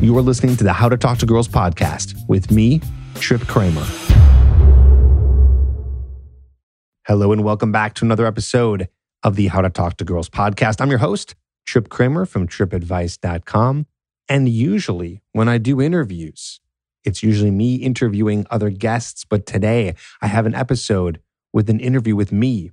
You are listening to the How to Talk to Girls podcast with me, Trip Kramer. Hello, and welcome back to another episode of the How to Talk to Girls podcast. I'm your host, Trip Kramer from tripadvice.com. And usually, when I do interviews, it's usually me interviewing other guests. But today, I have an episode with an interview with me,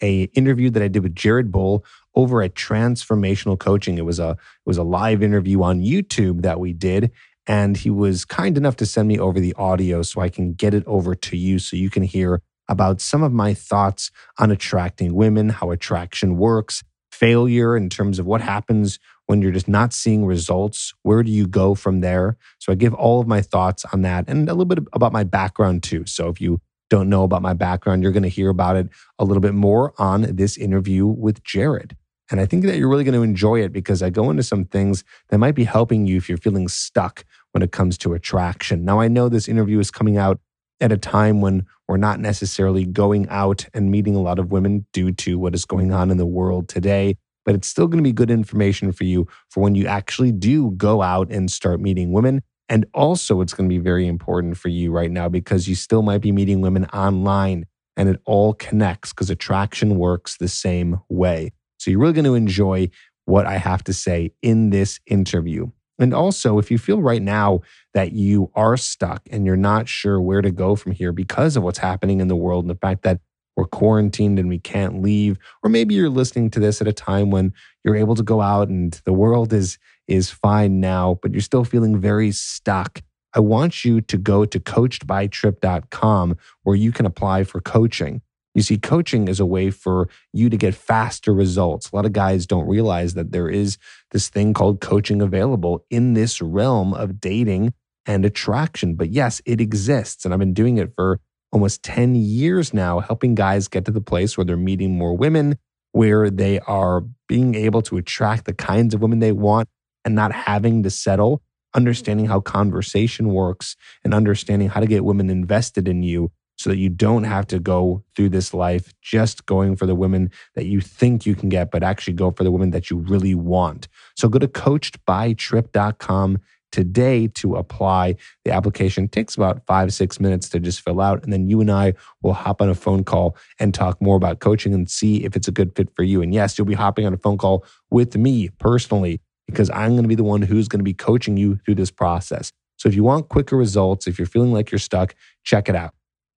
a interview that I did with Jared Bull over at Transformational Coaching. It was a it was a live interview on YouTube that we did, and he was kind enough to send me over the audio so I can get it over to you so you can hear about some of my thoughts on attracting women, how attraction works, failure in terms of what happens when you're just not seeing results. Where do you go from there? So I give all of my thoughts on that and a little bit about my background too. So if you don't know about my background, you're going to hear about it a little bit more on this interview with Jared. And I think that you're really going to enjoy it because I go into some things that might be helping you if you're feeling stuck when it comes to attraction. Now, I know this interview is coming out at a time when we're not necessarily going out and meeting a lot of women due to what is going on in the world today, but it's still going to be good information for you for when you actually do go out and start meeting women. And also, it's going to be very important for you right now because you still might be meeting women online and it all connects because attraction works the same way. So you're really going to enjoy what I have to say in this interview. And also, if you feel right now that you are stuck and you're not sure where to go from here because of what's happening in the world and the fact that we're quarantined and we can't leave, or maybe you're listening to this at a time when you're able to go out and the world is is fine now, but you're still feeling very stuck. I want you to go to coachedbytrip.com where you can apply for coaching. You see, coaching is a way for you to get faster results. A lot of guys don't realize that there is this thing called coaching available in this realm of dating and attraction. But yes, it exists. And I've been doing it for almost 10 years now, helping guys get to the place where they're meeting more women, where they are being able to attract the kinds of women they want and not having to settle, understanding how conversation works and understanding how to get women invested in you so that you don't have to go through this life just going for the women that you think you can get, but actually go for the women that you really want. So go to coachedbytrip.com today to apply. The application takes about five, six minutes to just fill out. And then you and I will hop on a phone call and talk more about coaching and see if it's a good fit for you. And yes, you'll be hopping on a phone call with me personally because I'm going to be the one who's going to be coaching you through this process. So if you want quicker results, if you're feeling like you're stuck, check it out.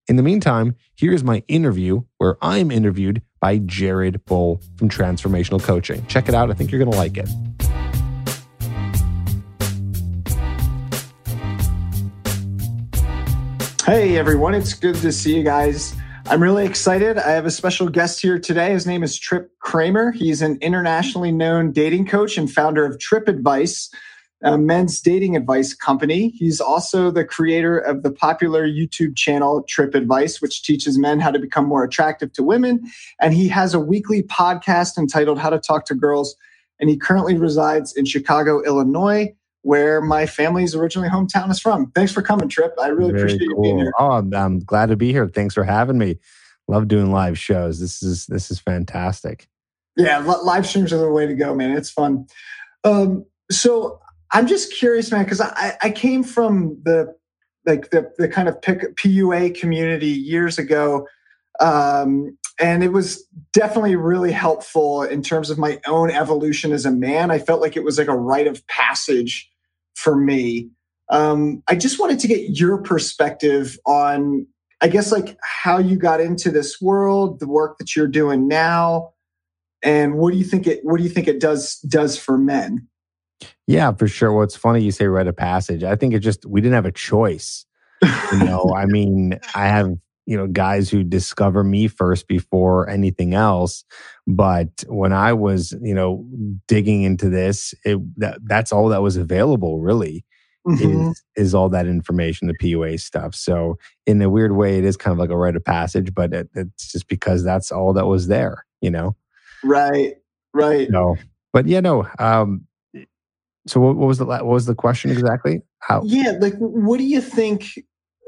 In the meantime, here's my interview where I'm interviewed by Jared Bull from Transformational Coaching. Check it out. I think you're going to like it. Hey, everyone. It's good to see you guys. I'm really excited. I have a special guest here today. His name is Trip Kramer. He's an internationally known dating coach and founder of Trip Advice a men's dating advice company. He's also the creator of the popular YouTube channel Trip Advice, which teaches men how to become more attractive to women. And he has a weekly podcast entitled How to Talk to Girls. And he currently resides in Chicago, Illinois, where my family's originally hometown is from. Thanks for coming, Trip. I really Very appreciate cool. you being here. Oh, I'm, I'm glad to be here. Thanks for having me. Love doing live shows. This is this is fantastic. Yeah, live streams are the way to go, man. It's fun. Um, so I'm just curious, man, because I, I came from the like the the kind of PUA community years ago, um, and it was definitely really helpful in terms of my own evolution as a man. I felt like it was like a rite of passage for me. Um, I just wanted to get your perspective on, I guess, like how you got into this world, the work that you're doing now, and what do you think it what do you think it does does for men? Yeah, for sure. Well, it's funny you say rite of passage. I think it just we didn't have a choice. You know, I mean, I have you know guys who discover me first before anything else. But when I was you know digging into this, it that that's all that was available really. Mm-hmm. Is is all that information, the PUA stuff. So in a weird way, it is kind of like a rite of passage, but it, it's just because that's all that was there, you know. Right, right. No, but yeah, no. Um, so what, what was the what was the question exactly? How? Yeah, like what do you think?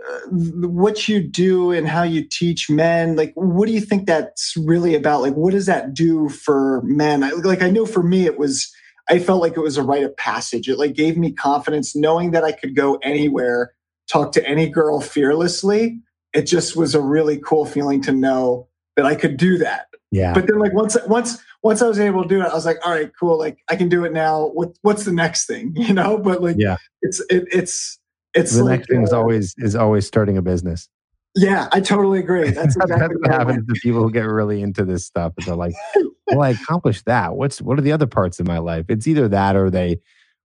Uh, what you do and how you teach men like what do you think that's really about like what does that do for men I, like i know for me it was I felt like it was a rite of passage. It like gave me confidence knowing that I could go anywhere, talk to any girl fearlessly. It just was a really cool feeling to know that I could do that. Yeah. But then like once once once I was able to do it, I was like, all right, cool. Like I can do it now. What what's the next thing? You know? But like yeah, it's it, it's it's the like, next thing is uh, always is always starting a business. Yeah, I totally agree. That's exactly That's what happens to people who get really into this stuff. They're like, "Well, I accomplished that. What's what are the other parts of my life?" It's either that or they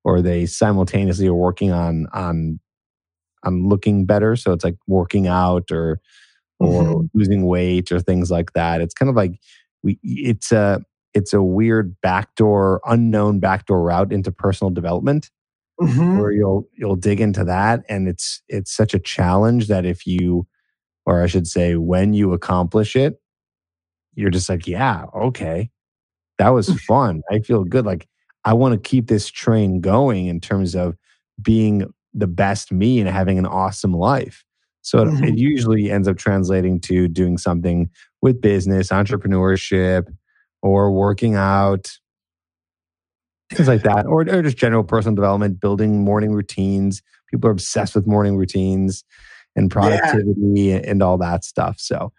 or they simultaneously are working on on on looking better. So it's like working out or or Mhm. losing weight or things like that. It's kind of like we it's a it's a weird backdoor, unknown backdoor route into personal development Mhm. where you'll you'll dig into that. And it's it's such a challenge that if you or I should say when you accomplish it you're just like yeah okay. That was fun. I feel good. Like I want to keep this train going in terms of being the best me and having an awesome life. So it, it Mhm. usually ends up translating to doing something with business entrepreneurship or working out things like that, or, or just general personal development, building morning routines. People are obsessed with morning routines and productivity and all that stuff. So,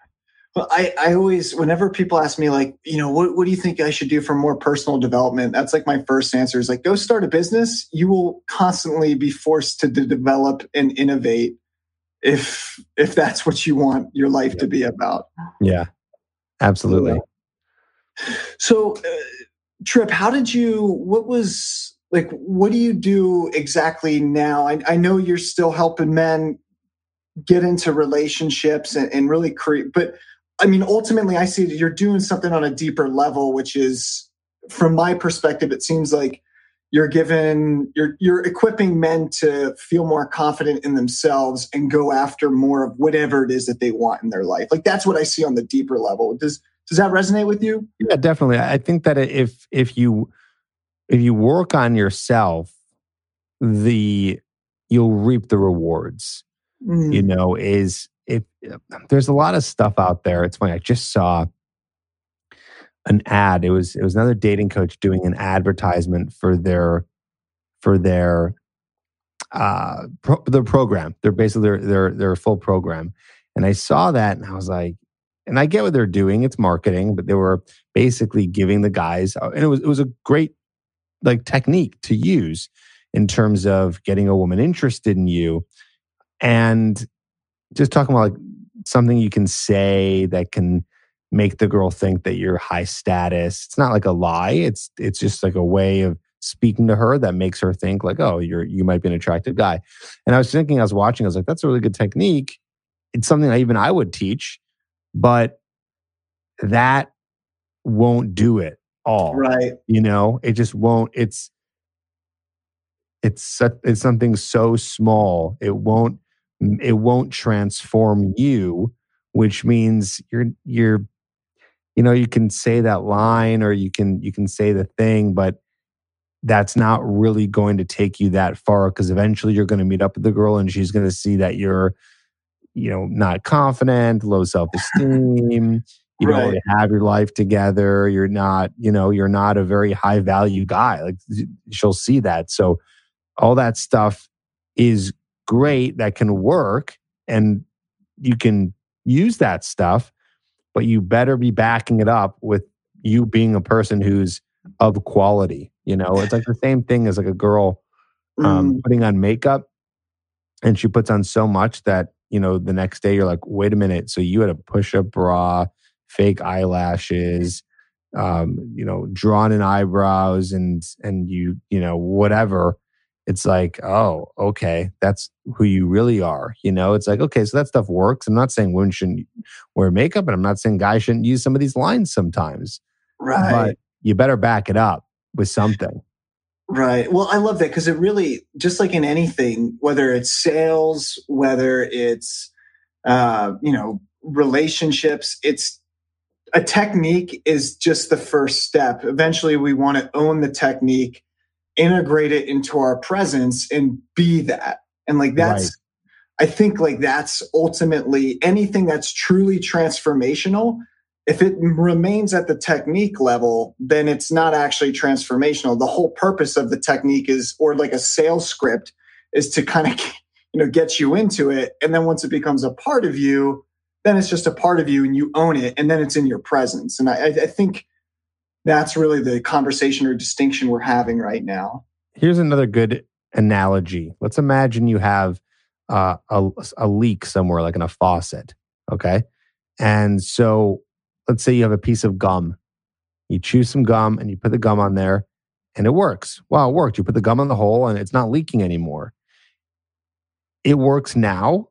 Well, I, I always, whenever people ask me, like, you know, what, what do you think I should do for more personal development? That's like my first answer is like, go start a business. You will constantly be forced to de- develop and innovate if if that's what you want your life to be about. yeah, absolutely. So, uh, Trip, how did you, what was, like, what do you do exactly now? I, I know you're still helping men get into relationships and, and really create, but I mean, ultimately, I see that you're doing something on a deeper level, which is, from my perspective, it seems like you're given you're you're equipping men to feel more confident in themselves and go after more of whatever it is that they want in their life. Like that's what I see on the deeper level. Does does that resonate with you? Yeah, definitely. I think that if if you if you work on yourself, the you'll reap the rewards. Mm. you know is if there's a lot of stuff out there it's funny i just saw an ad it was it was another dating coach doing an advertisement for their for their uh pro, their program their basically their, their their full program and i saw that and i was like and i get what they're doing it's marketing but they were basically giving the guys uh, and it was it was a great like technique to use in terms of getting a woman interested in you and just talking about like something you can say that can make the girl think that you're high status. It's not like a lie it's it's just like a way of speaking to her that makes her think like oh you're you might be an attractive guy. And i was thinking i was watching i was like that's a really good technique. It's something that even i would teach but that won't do it all Right. you know it just won't it's it's it's something so small it won't it won't transform you which means you're you're you know you can say that line or you can you can say the thing but that's not really going to take you that far because eventually you're going to meet up with the girl and she's going to see that you're you know not confident low self-esteem you don't have your life together you're not you know you're not a very high value guy like she'll see that. So all that stuff is great that can work and you can use that stuff but you better be backing it up with you being a person who's of quality you know? It's like the same thing as like a girl um, Mm. putting on makeup and she puts on so much that you know the next day you're like wait a minute so you had a push-up bra fake eyelashes um, you know drawn in eyebrows and and you you know whatever. It's like oh okay that's who you really are you know? It's like okay so that stuff works. I'm not saying women shouldn't wear makeup and i'm not saying guys shouldn't use some of these lines sometimes Right. but you better back it up with something Right. Well, I love that because it really, just like in anything, whether it's sales, whether it's, uh, you know, relationships, it's a technique is just the first step. Eventually, we want to own the technique, integrate it into our presence, and be that. And like that's, I think like that's ultimately anything that's truly transformational if it remains at the technique level, then it's not actually transformational. The whole purpose of the technique is, or like a sales script, is to kind of you know get you into it, and then once it becomes a part of you, then it's just a part of you, and you own it, and then it's in your presence. And I, I think that's really the conversation or distinction we're having right now. Here's another good analogy. Let's imagine you have uh, a, a leak somewhere, like in a faucet. Okay. And so let's say you have a piece of gum. You chew some gum and you put the gum on there and it works. Wow, it worked. You put the gum on the hole and it's not leaking anymore. It works now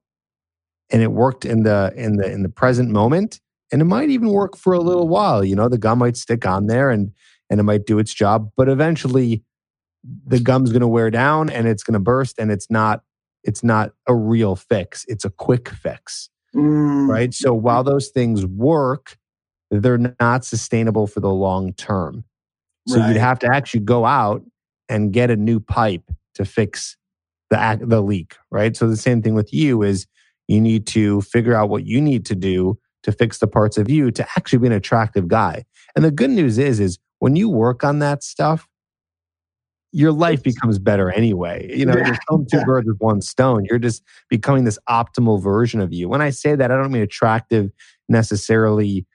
and it worked in the in the in the present moment and it might even work for a little while, you know, the gum might stick on there and and it might do its job, but eventually the gum's going to wear down and it's going to burst and it's not it's not a real fix. It's a quick fix. Mm. Right? So while those things work, they're not sustainable for the long term. So right. you'd have to actually go out and get a new pipe to fix the the leak, right? So the same thing with you is you need to figure out what you need to do to fix the parts of you to actually be an attractive guy. And the good news is is when you work on that stuff, your life becomes better anyway. You know, yeah. you're killing two birds with one stone. You're just becoming this optimal version of you. When I say that, I don't mean attractive necessarily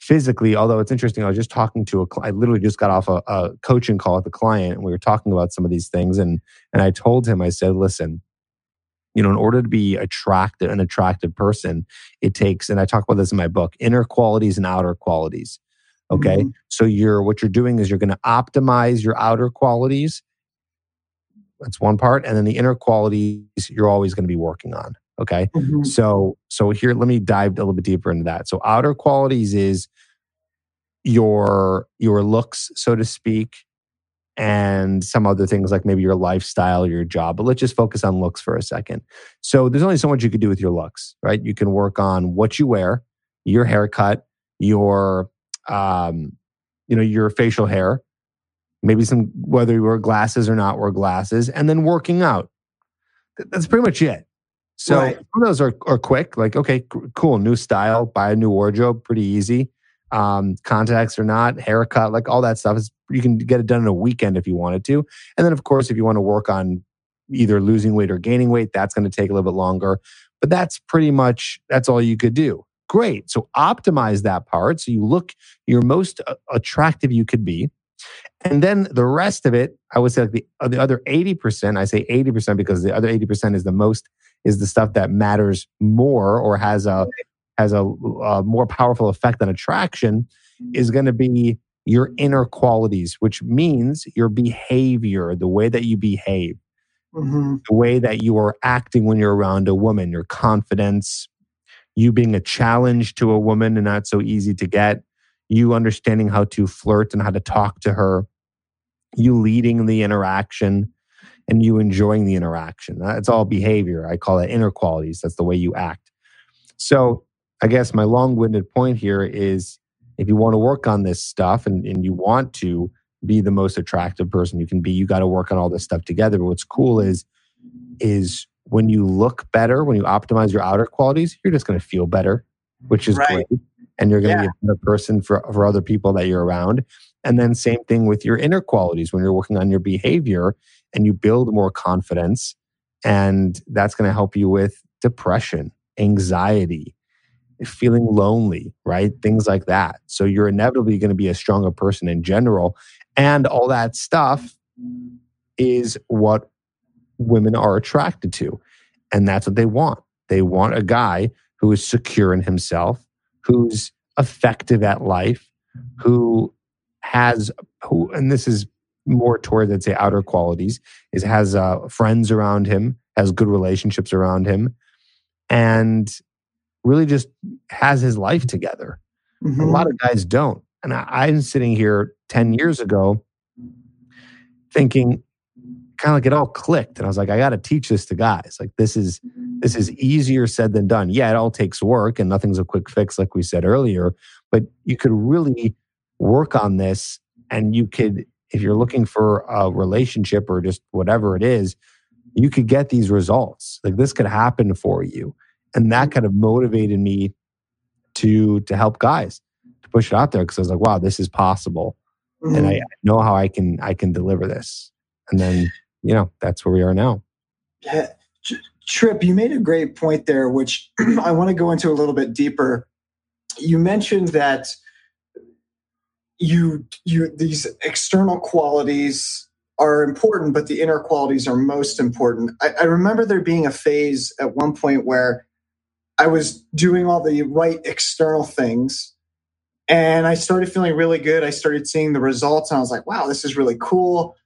physically, although it's interesting. I was just talking to a, I literally just got off a, a coaching call with the client and we were talking about some of these things. And, and I told him, I said, listen, you know, in order to be attractive, an attractive person, it takes, and I talk about this in my book, inner qualities and outer qualities. Okay. Mm-hmm. So you're, what you're doing is you're going to optimize your outer qualities. That's one part. And then the inner qualities you're always going to be working on. Okay. Mm-hmm. So, so here, let me dive a little bit deeper into that. So outer qualities is your, your looks, so to speak, and some other things like maybe your lifestyle, your job. But let's just focus on looks for a second. So there's only so much you could do with your looks, right? You can work on what you wear, your haircut, your, um, you know, your facial hair, maybe some, whether you wear glasses or not wear glasses, and then working out. That's pretty much it. So right. some of those are, are quick, like, okay, cool, new style, buy a new wardrobe, pretty easy. Um, contacts or not, haircut, like all that stuff is you can get it done in a weekend if you wanted to. And then of course, if you want to work on either losing weight or gaining weight, that's going to take a little bit longer. But that's pretty much that's all you could do. Great. So optimize that part so you look your most uh, attractive you could be. And then the rest of it, I would say like the, uh, the other 80%, I say 80% because the other 80% is the most is the stuff that matters more or has a has a, a more powerful effect on attraction is going to be your inner qualities, which means your behavior, the way that you behave, mm-hmm. the way that you are acting when you're around a woman, your confidence, you being a challenge to a woman and not so easy to get, you understanding how to flirt and how to talk to her, you leading the interaction, and you enjoying the interaction. That's all behavior. I call it inner qualities. That's the way you act. So, I guess my long winded point here is if you want to work on this stuff and, and you want to be the most attractive person you can be, you got to work on all this stuff together. But what's cool is, is when you look better, when you optimize your outer qualities, you're just going to feel better, which is right. great. And you're going to yeah. be a better person for, for other people that you're around. And then same thing with your inner qualities when you're working on your behavior and you build more confidence. And that's going to help you with depression, anxiety, feeling lonely, right? Things like that. So you're inevitably going to be a stronger person in general. And all that stuff is what women are attracted to. And that's what they want. They want a guy who is secure in himself, who's effective at life, who has who and this is more toward let's say outer qualities. Is has uh, friends around him has good relationships around him and really just has his life together. Mm-hmm. a lot of guys don't. And I, i'm sitting here 10 years ago thinking kind of like it all clicked and i was like i got to teach this to guys. Like this is this is easier said than done. Yeah it all takes work and nothing's a quick fix like we said earlier but you could really work on this and you could if you're looking for a relationship or just whatever it is you could get these results like this could happen for you and that kind of motivated me to to help guys to push it out there because I was like, wow, this is possible. Mm-hmm. And I mm-hmm. know how I can I can deliver this. And then, you know, that's where we are now. Yeah. Trip, you made a great point there, which I want to go into a little bit deeper. You mentioned that you you these external qualities are important, but the inner qualities are most important. I, I remember there being a phase at one point where I was doing all the right external things and I started feeling really good. I started seeing the results and I was like, wow, this is really cool.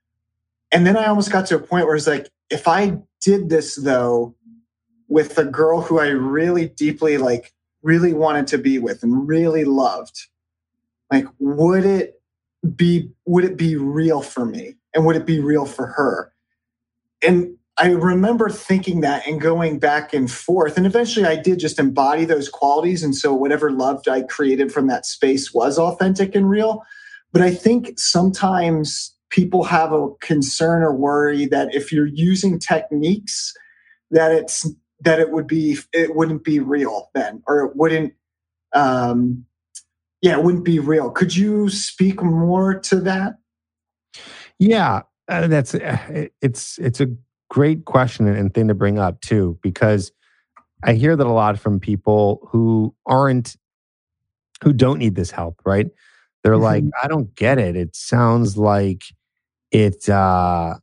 And then I almost got to a point where it's like, if I did this though with a girl who I really deeply like, really wanted to be with and really loved, like, would it be, would it be real for me? And would it be real for her? And I remember thinking that and going back and forth. And eventually I did just embody those qualities. And so whatever love I created from that space was authentic and real. But I think sometimes people have a concern or worry that if you're using techniques, that it's that it would be it wouldn't be real then, or it wouldn't um yeah, it wouldn't be real. Could you speak more to that? Yeah, uh, that's uh, it's it's a great question and thing to bring up too, because I hear that a lot from people who aren't, who don't need this help, right? They're mm-hmm. like, I don't get it. It sounds like it, uh,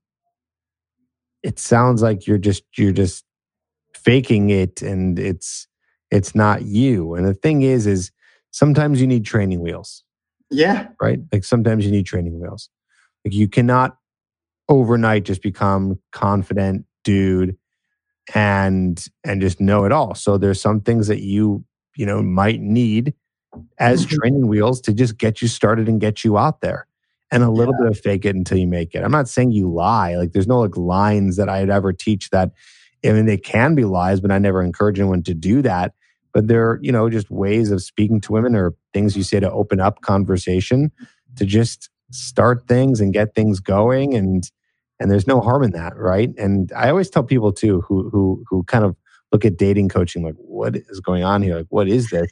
it sounds like you're just, you're just faking it and it's, it's not you. And the thing is, is sometimes you need training wheels. Yeah. Right. Like sometimes you need training wheels. Like you cannot overnight just become confident dude and and just know it all. So there's some things that you you know might need as mm-hmm. training wheels to just get you started and get you out there. And a little yeah. bit of fake it until you make it. I'm not saying you lie. Like there's no like lines that I'd ever teach that I mean they can be lies, but I never encourage anyone to do that. But they're, you know, just ways of speaking to women or things you say to open up conversation to just start things and get things going and and there's no harm in that right? And i always tell people too who who who kind of look at dating coaching like what is going on here? Like what is this?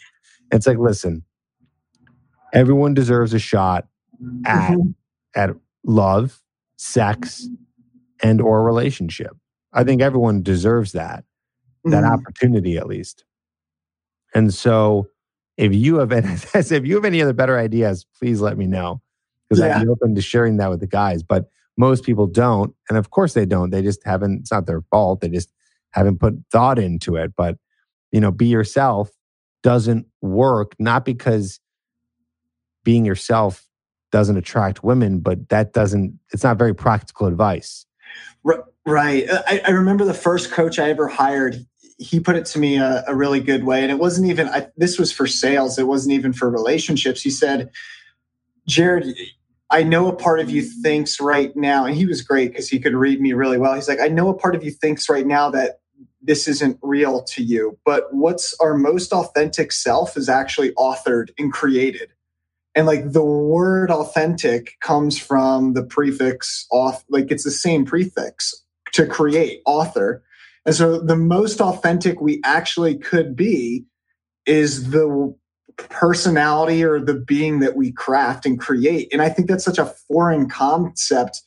And it's like listen everyone deserves a shot at mm-hmm. at love sex and or relationship. I think everyone deserves that that mm-hmm. opportunity at least and so if you have any, if you have any other better ideas please let me know because yeah. i'd be open to sharing that with the guys but most people don't. And of course they don't. They just haven't, it's not their fault. They just haven't put thought into it. But, you know, be yourself doesn't work, not because being yourself doesn't attract women, but that doesn't, it's not very practical advice. Right. Uh, I, I remember the first coach I ever hired, he put it to me a, a really good way. And it wasn't even, I, this was for sales, it wasn't even for relationships. He said, Jared, I know a part of you thinks right now, and he was great because he could read me really well. He's like, I know a part of you thinks right now that this isn't real to you, but what's our most authentic self is actually authored and created. And like the word authentic comes from the prefix auth, like it's the same prefix to create, author. And so the most authentic we actually could be is the personality or the being that we craft and create. And I think that's such a foreign concept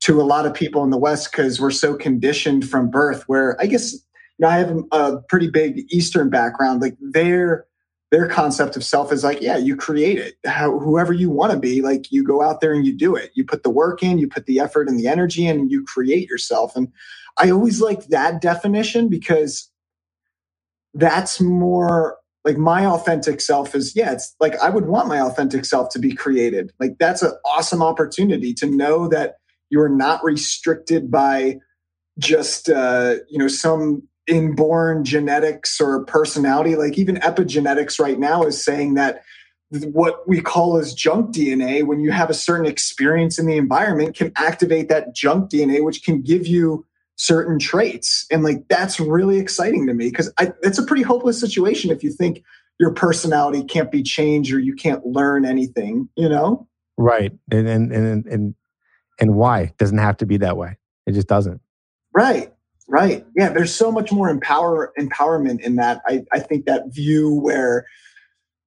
to a lot of people in the West because we're so conditioned from birth. Where I guess you know, I have a pretty big Eastern background. Like their their concept of self is like, yeah, you create it. How, whoever you want to be, like you go out there and you do it. You put the work in, you put the effort and the energy in, and you create yourself. And I always like that definition because that's more like my authentic self is yeah it's like i would want my authentic self to be created. Like that's an awesome opportunity to know that you're not restricted by just uh you know some inborn genetics or personality. Like even epigenetics right now is saying that what we call as junk DNA, when you have a certain experience in the environment, can activate that junk DNA, which can give you certain traits. And like that's really exciting to me because it's a pretty hopeless situation if you think your personality can't be changed or you can't learn anything, you know? Right. And and and and, and why? It doesn't have to be that way. It just doesn't. Right. Right. Yeah. There's so much more empower empowerment in that. I, I think that view where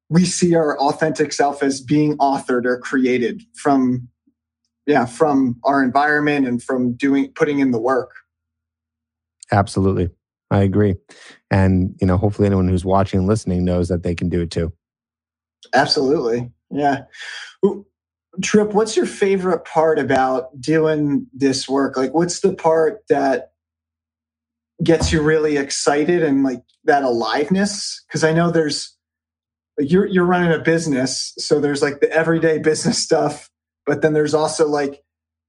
we see our authentic self as being authored or created from yeah from our environment and from doing putting in the work absolutely. I agree. And you know hopefully anyone who's watching and listening knows that they can do it too. Absolutely. Yeah. Trip what's your favorite part about doing this work? Like what's the part that gets you really excited and like that aliveness? Because i know there's you're you're running a business so there's like the everyday business stuff but then there's also like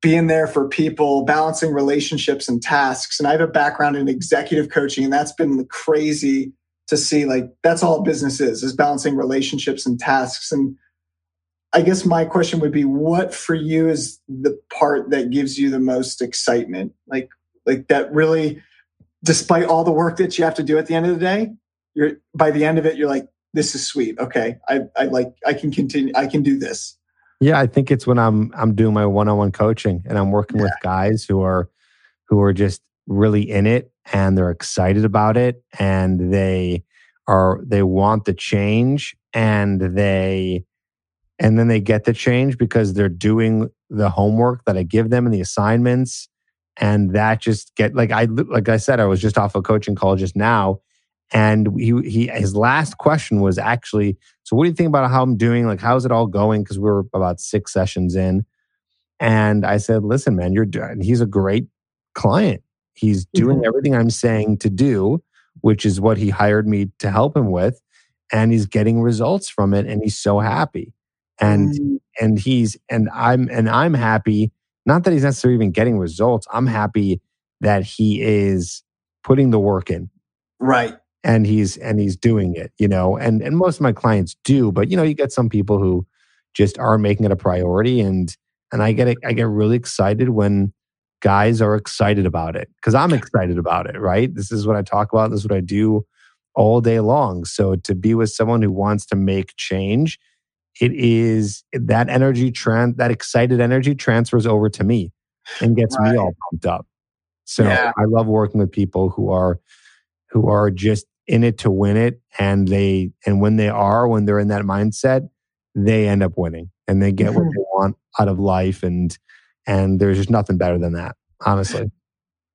being there for people balancing relationships and tasks and i have a background in executive coaching and that's been crazy to see like that's all business is is balancing relationships and tasks and i guess my question would be what for you is the part that gives you the most excitement like like that really despite all the work that you have to do at the end of the day you're by the end of it you're like this is sweet. Okay, I, I like I can continue. I can do this. Yeah, I think it's when I'm I'm doing my one-on-one coaching and I'm working yeah. with guys who are who are just really in it and they're excited about it and they are they want the change and they and then they get the change because they're doing the homework that I give them and the assignments and that just get like I like I said I was just off a coaching call just now and he, he his last question was actually, so what do you think about how I'm doing? Like, how's it all going? Because we are about six sessions in. And I said, listen, man, you're doing, he's a great client. He's doing mm-hmm. everything I'm saying to do, which is what he hired me to help him with. And he's getting results from it. And he's so happy. And, mm-hmm. and he's, and I'm, and I'm happy. Not that he's necessarily even getting results. I'm happy that he is putting the work in. Right and he's and he's doing it you know and and most of my clients do but you know you get some people who just are making it a priority and and i get i get really excited when guys are excited about it because i'm excited about it right this is what i talk about this is what i do all day long so to be with someone who wants to make change it is that energy trend that excited energy transfers over to me and gets right. me all pumped up so yeah. i love working with people who are who are just in it to win it and they and when they are when they're in that mindset they end up winning and they get what mm-hmm. they want out of life and and there's just nothing better than that honestly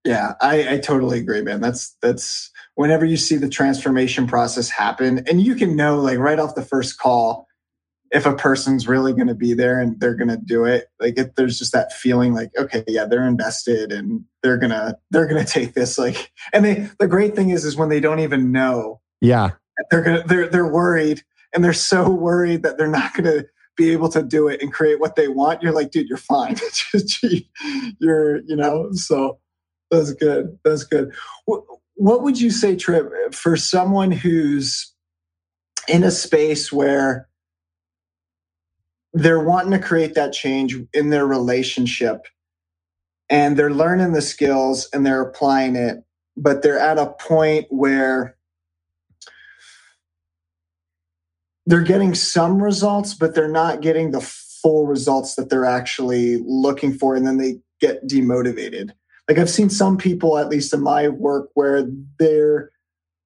yeah I, I totally agree man that's that's whenever you see the transformation process happen and you can know like right off the first call if a person's really going to be there and they're going to do it like if there's just that feeling like okay yeah they're invested and they're going to they're going to take this like and they the great thing is is when they don't even know yeah. they're going to they're they're worried and they're so worried that they're not going to be able to do it and create what they want you're like dude you're fine. You're you know so that's good that's good. What would you say trip for someone who's in a space where they're wanting to create that change in their relationship and they're learning the skills and they're applying it but they're at a point where they're getting some results but they're not getting the full results that they're actually looking for and then they get demotivated. Like i've seen some people at least in my work where they're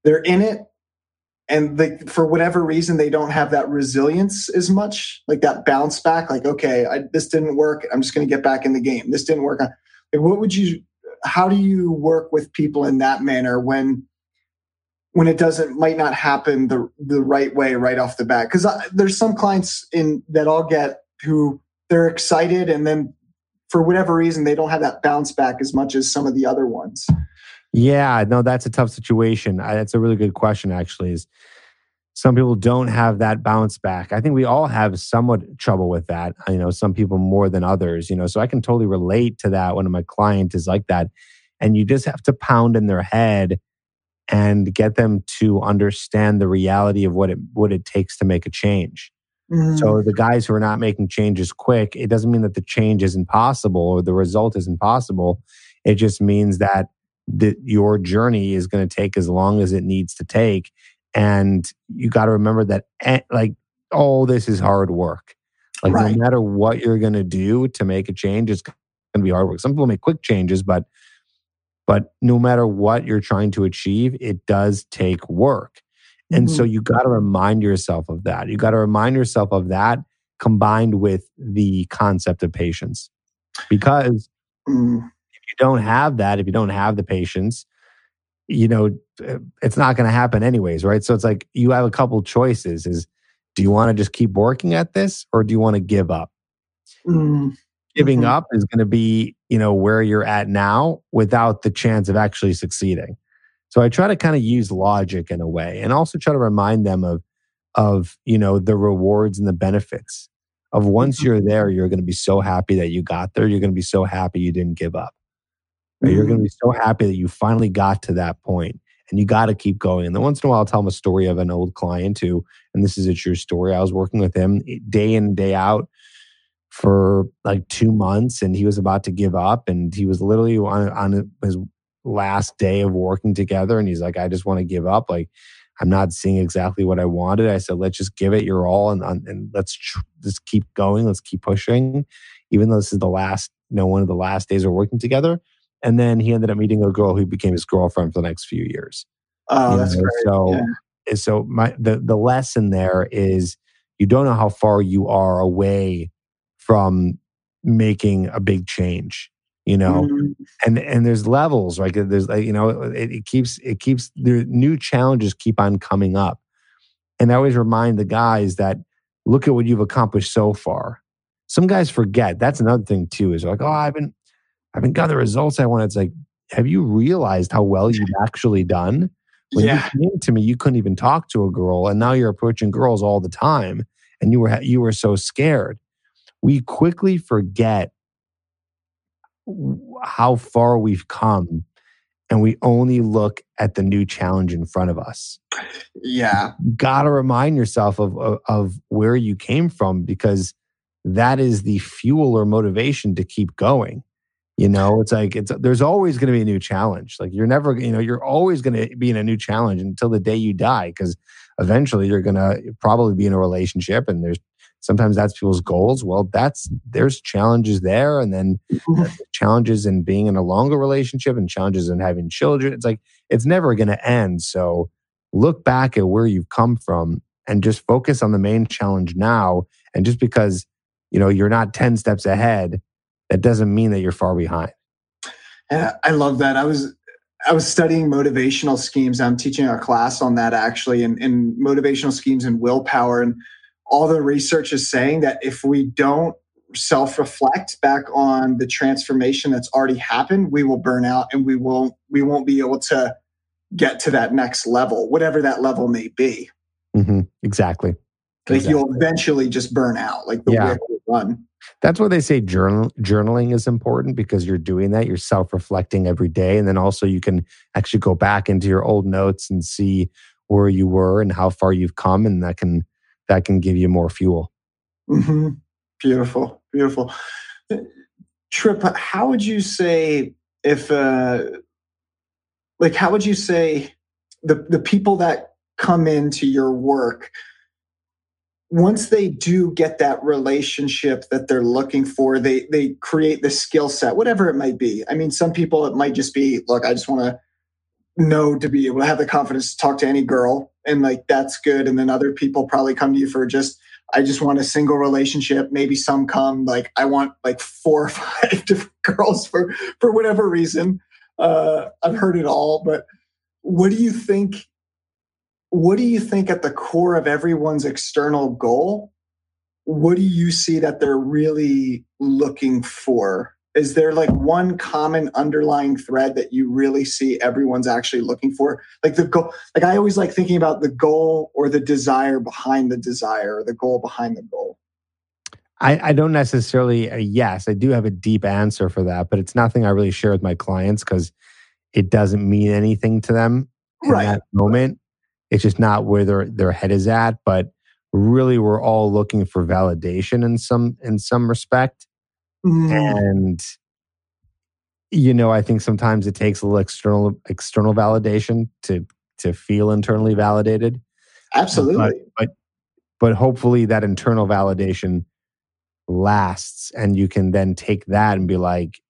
they're in it and for whatever reason they don't have that resilience as much like that bounce back like okay I, this didn't work. I'm just going to get back in the game. This didn't work like, what would you how do you work with people in that manner when when it doesn't might not happen the the right way right off the bat? Because there's some clients in that i'll get who they're excited and then for whatever reason they don't have that bounce back as much as some of the other ones yeah, no, that's a tough situation. I, that's a really good question, actually. Is some people don't have that bounce back. I think we all have somewhat trouble with that. You know, some people more than others. You know, so I can totally relate to that when my client is like that, and you just have to pound in their head and get them to understand the reality of what it what it takes to make a change. Mm-hmm. So the guys who are not making changes quick, it doesn't mean that the change is impossible or the result is impossible. It just means that that your journey is going to take as long as it needs to take. And you got to remember that, like, all this is hard work. Like, right. no matter what you're going to do to make a change, it's going to be hard work. Some people make quick changes, but but no matter what you're trying to achieve, it does take work. And mm-hmm. so you got to remind yourself of that. You got to remind yourself of that combined with the concept of patience. Because mm. You don't have that, if you don't have the patience, you know, it's not going to happen anyways, right? So it's like you have a couple choices is do you want to just keep working at this or do you want to give up? Mm. Giving mm-hmm. up is going to be, you know, where you're at now without the chance of actually succeeding. So I try to kind of use logic in a way and also try to remind them of of, you know, the rewards and the benefits of once mm-hmm. you're there, you're going to be so happy that you got there. You're going to be so happy you didn't give up. Mm-hmm. You're going to be so happy that you finally got to that point and you got to keep going. And then once in a while, I'll tell them a story of an old client who, and this is a true story. I was working with him day in, day out for like two months and he was about to give up and he was literally on, on his last day of working together and he's like i just want to give up like i'm not seeing exactly what i wanted i said let's just give it your all and, and let's tr- just keep going let's keep pushing even though this is the last you know one of the last days we're working together and then he ended up meeting a girl who became his girlfriend for the next few years oh that's know? great so yeah. so my the, the lesson there is you don't know how far you are away from making a big change you know mm-hmm. and and there's levels right there's like you know it, it keeps it keeps the new challenges keep on coming up and i always remind the guys that look at what you've accomplished so far some guys forget that's another thing too is like oh i haven't i haven't got the results i wanted. it's like have you realized how well you've actually done when yeah. you came to me you couldn't even talk to a girl and now you're approaching girls all the time and you were you were so scared we quickly forget how far we've come and we only look at the new challenge in front of us. Yeah. Got to remind yourself of, of, of where you came from because that is the fuel or motivation to keep going. You know, it's like it's there's always going to be a new challenge. Like you're never, you know, you're always going to be in a new challenge until the day you die because eventually you're going to probably be in a relationship and there's sometimes that's people's goals well that's there's challenges there and then challenges in being in a longer relationship and challenges in having children it's like it's never going to end so look back at where you've come from and just focus on the main challenge now and just because you know you're not 10 steps ahead that doesn't mean that you're far behind yeah i love that i was I was studying motivational schemes. I'm teaching a class on that actually, and, and motivational schemes and willpower. And all the research is saying that if we don't self reflect back on the transformation that's already happened, we will burn out and we won't we won't be able to get to that next level, whatever that level may be. Mm-hmm. Exactly. Like exactly. you'll eventually just burn out, like the yeah. run. That's why they say journal, journaling is important because you're doing that. You're self reflecting every day. And then also you can actually go back into your old notes and see where you were and how far you've come. And that can that can give you more fuel. Mm-hmm. Beautiful, beautiful. Trip, how would you say if, uh, like, how would you say the the people that come into your work once they do get that relationship that they're looking for they they create the skill set whatever it might be. I mean some people it might just be look i just want to know to be able to have the confidence to talk to any girl and like that's good. And then other people probably come to you for just i just want a single relationship. Maybe some come like i want like four or five different girls for for whatever reason. Uh i've heard it all but what do you think what do you think at the core of everyone's external goal? What do you see that they're really looking for? Is there like one common underlying thread that you really see everyone's actually looking for? Like the goal like i always like thinking about the goal or the desire behind the desire or the goal behind the goal. I, I don't necessarily uh, yes i do have a deep answer for that but it's nothing i really share with my clients because it doesn't mean anything to them in right. that moment it's just not where their their head is at but really we're all looking for validation in some in some respect Mm. And you know, I think sometimes it takes a little external external validation to to feel internally validated. Absolutely. But, but, but hopefully that internal validation lasts and you can then take that and be like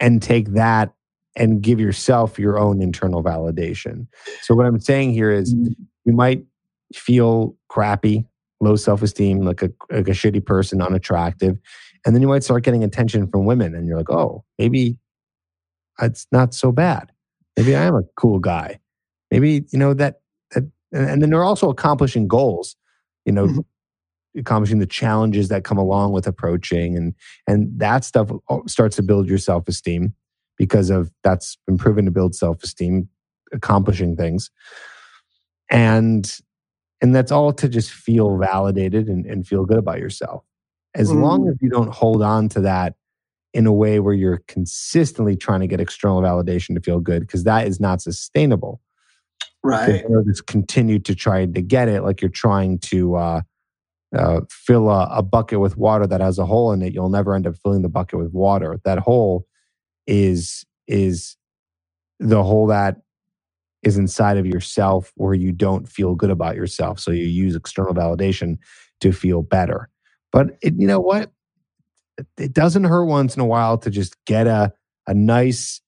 and take that and give yourself your own internal validation. So what I'm saying here is Mm-hmm. you might feel crappy, low self-esteem, like a like a shitty person, unattractive, and then you might start getting attention from women and you're like, "Oh, maybe it's not so bad. Maybe I am a cool guy. Maybe, you know, that that and then they're also accomplishing goals, you know, Mhm. accomplishing the challenges that come along with approaching and and that stuff starts to build your self-esteem because of that's been proven to build self-esteem accomplishing things and and that's all to just feel validated and, and feel good about yourself as long Mm. as you don't hold on to that in a way where you're consistently trying to get external validation to feel good because that is not sustainable Right. just continue to try to get it like you're trying to uh, uh, fill a, a bucket with water that has a hole in it you'll never end up filling the bucket with water that hole is is the hole that is inside of yourself where you don't feel good about yourself. So you use external validation to feel better. But it, you know what? It- doesn't hurt once in a while to just get a a nice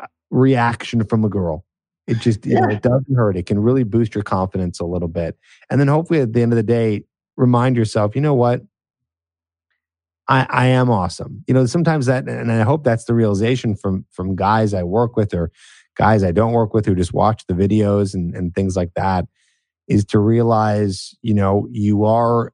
uh, reaction from a girl. It just you know, it doesn't hurt. It can really boost your confidence a little bit. And then hopefully at the end of the day remind yourself you know what I, I am awesome. You know, sometimes that, and I hope that's the realization from from guys I work with or guys I don't work with who just watch the videos and, and things like that, is to realize, you know, you are,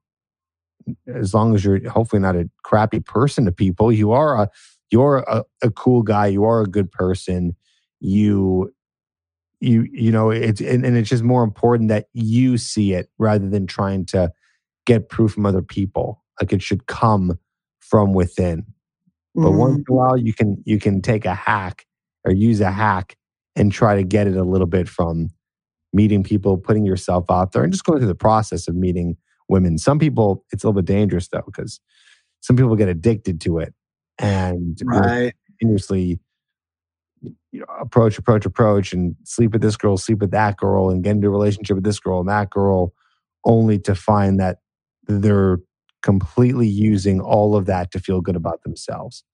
as long as you're hopefully not a crappy person to people, you are a you're a, a cool guy, you are a good person, you you you know it's and, and it's just more important that you see it rather than trying to get proof from other people like it should come from within but Mhm. once in a while you can you can take a hack or use a hack and try to get it a little bit from meeting people putting yourself out there and just going through the process of meeting women some people it's a little bit dangerous though because some people get addicted to it and Right. continuously you know, approach, approach, approach, and sleep with this girl, sleep with that girl, and get into a relationship with this girl and that girl, only to find that they're completely using all of that to feel good about themselves.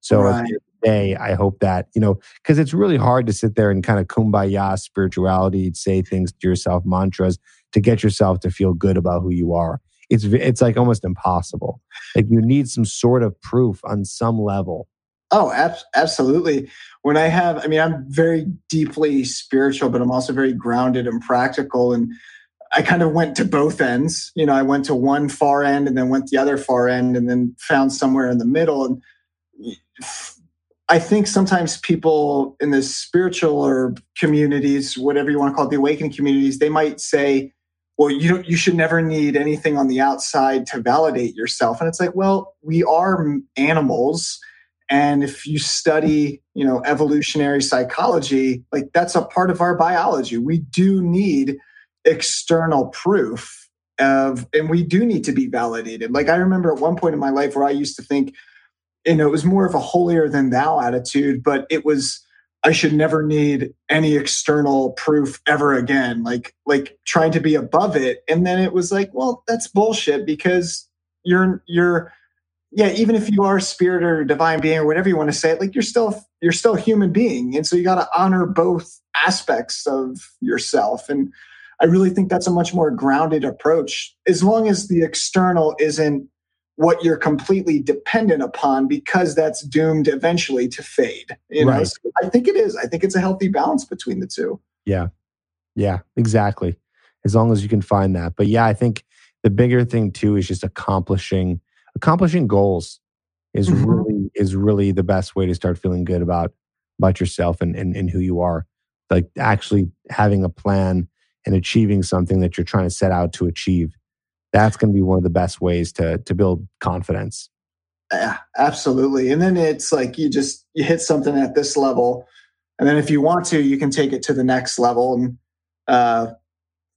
So Right. the end of the day, I hope that, you know, because it's really hard to sit there and kind of kumbaya spirituality, say things to yourself, mantras to get yourself to feel good about who you are. It's it's like almost impossible. Like you need some sort of proof on some level. Oh, ab- absolutely. When I have, I mean, I'm very deeply spiritual, but I'm also very grounded and practical. And I kind of went to both ends. You know, I went to one far end and then went the other far end and then found somewhere in the middle. And I think sometimes people in the spiritual or communities, whatever you want to call it, the awakening communities, they might say, well, you don't, you should never need anything on the outside to validate yourself. And it's like, well, we are animals. And if you study, you know, evolutionary psychology, like that's a part of our biology. We do need external proof of, and we do need to be validated. Like I remember at one point in my life where I used to think, you know, it was more of a holier than thou attitude, but it was I should never need any external proof ever again. Like like trying to be above it. And then it was like, well, that's bullshit because you're you're yeah, even if you are spirit or divine being or whatever you want to say, like you're still you're still a human being. And so you got to honor both aspects of yourself. And I really think that's a much more grounded approach, as long as the external isn't what you're completely dependent upon because that's doomed eventually to fade. You know, Right. so I think it is. I think it's a healthy balance between the two. Yeah. Yeah, exactly. As long as you can find that. But yeah, I think the bigger thing too is just accomplishing accomplishing goals is Mhm. really is really the best way to start feeling good about about yourself and, and and who you are. Like actually having a plan and achieving something that you're trying to set out to achieve. That's going to be one of the best ways to to build confidence. Yeah, absolutely. And then it's like you just you hit something at this level, and then if you want to, you can take it to the next level, and uh,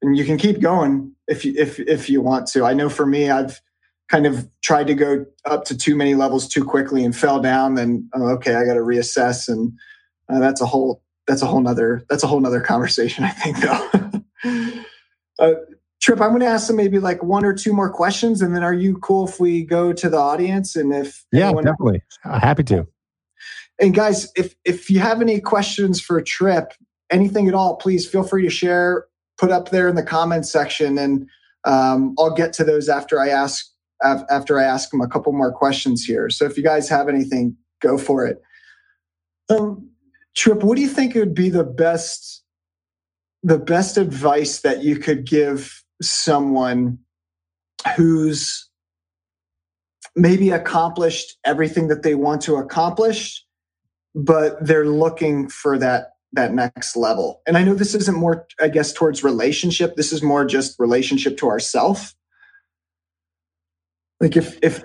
and you can keep going if you if if you want to. I know for me, I've kind of tried to go up to too many levels too quickly and fell down. Then oh, okay, I got to reassess, and uh, that's a whole that's a whole nother that's a whole nother conversation. I think though. Uh, Tripp, I'm going to ask them maybe like one or two more questions, and then are you cool if we go to the audience? And if Yeah, definitely. Uh, happy to. and guys, if if you have any questions for Tripp, anything at all, please feel free to share. Put up there in the comments section, and um, I'll get to those after I ask after I ask them a couple more questions here. So if you guys have anything, go for it. Um, Tripp, what do you think would be the best the best advice that you could give someone who's maybe accomplished everything that they want to accomplish, but they're looking for that that next level. And I know this isn't more, I guess, towards relationship. This is more just relationship to ourself. Like if if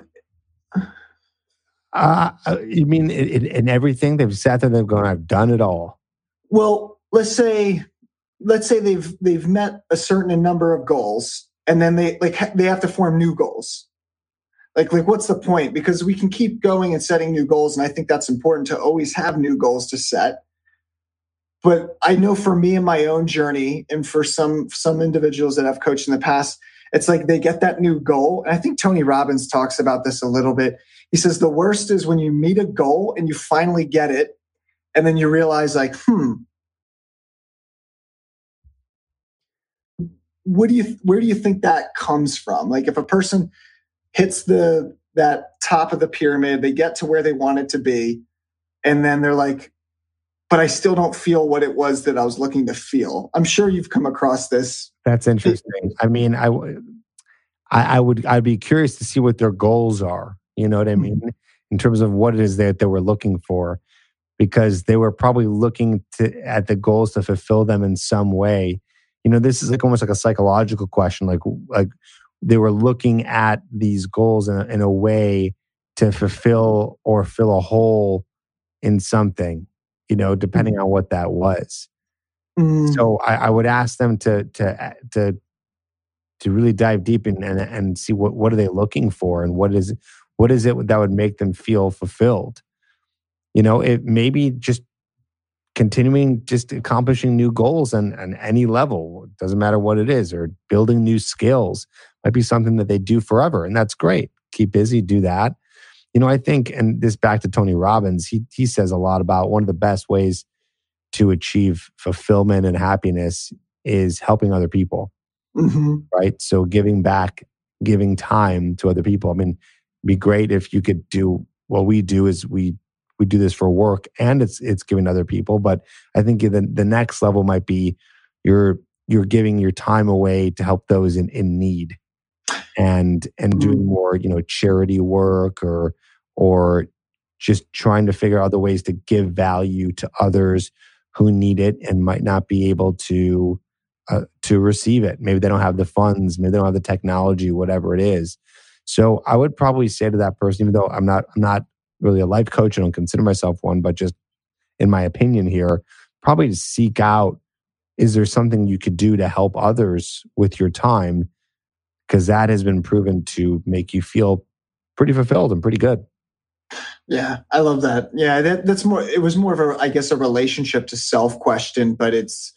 uh, uh you mean in, in everything they've sat there, they've gone, I've done it all. Well, let's say let's say they've they've met a certain number of goals, and then they like they have to form new goals. Like like what's the point? Because we can keep going and setting new goals, and I think that's important to always have new goals to set but i know for me in my own journey and for some some individuals that i've coached in the past it's like they get that new goal and i think tony robbins talks about this a little bit he says the worst is when you meet a goal and you finally get it and then you realize like hmm what do you where do you think that comes from like if a person hits the that top of the pyramid they get to where they want it to be and then they're like but I still don't feel what it was that I was looking to feel. I'm sure you've come across this. That's interesting. I mean, I, I, I would, I'd be curious to see what their goals are. You know what I mean? Mm-hmm. In terms of what it is that they were looking for, because they were probably looking to at the goals to fulfill them in some way. You know, this is like almost like a psychological question. Like, like they were looking at these goals in a, in a way to fulfill or fill a hole in something you know, depending on what that was. Mm. So I, I, would ask them to to to to really dive deep in and, and see what what are they looking for and what is what is it that would make them feel fulfilled. You know, it maybe just continuing just accomplishing new goals on, on any level it doesn't matter what it is or building new skills might be something that they do forever and that's great keep busy do that you know, I think, and this back to Tony Robbins, he he says a lot about one of the best ways to achieve fulfillment and happiness is helping other people. Mm-hmm. Right. So giving back, giving time to other people. I mean, be great if you could do what we do is we we do this for work and it's it's giving other people. But I think the the next level might be you're you're giving your time away to help those in, in need and and doing mm. more you know charity work or or just trying to figure out other ways to give value to others who need it and might not be able to uh, to receive it maybe they don't have the funds maybe they don't have the technology whatever it is so i would probably say to that person even though i'm not i'm not really a life coach i don't consider myself one but just in my opinion here probably to seek out is there something you could do to help others with your time because that has been proven to make you feel pretty fulfilled and pretty good. Yeah, I love that. Yeah, that, that's more. It was more of a, I guess, a relationship to self question, but it's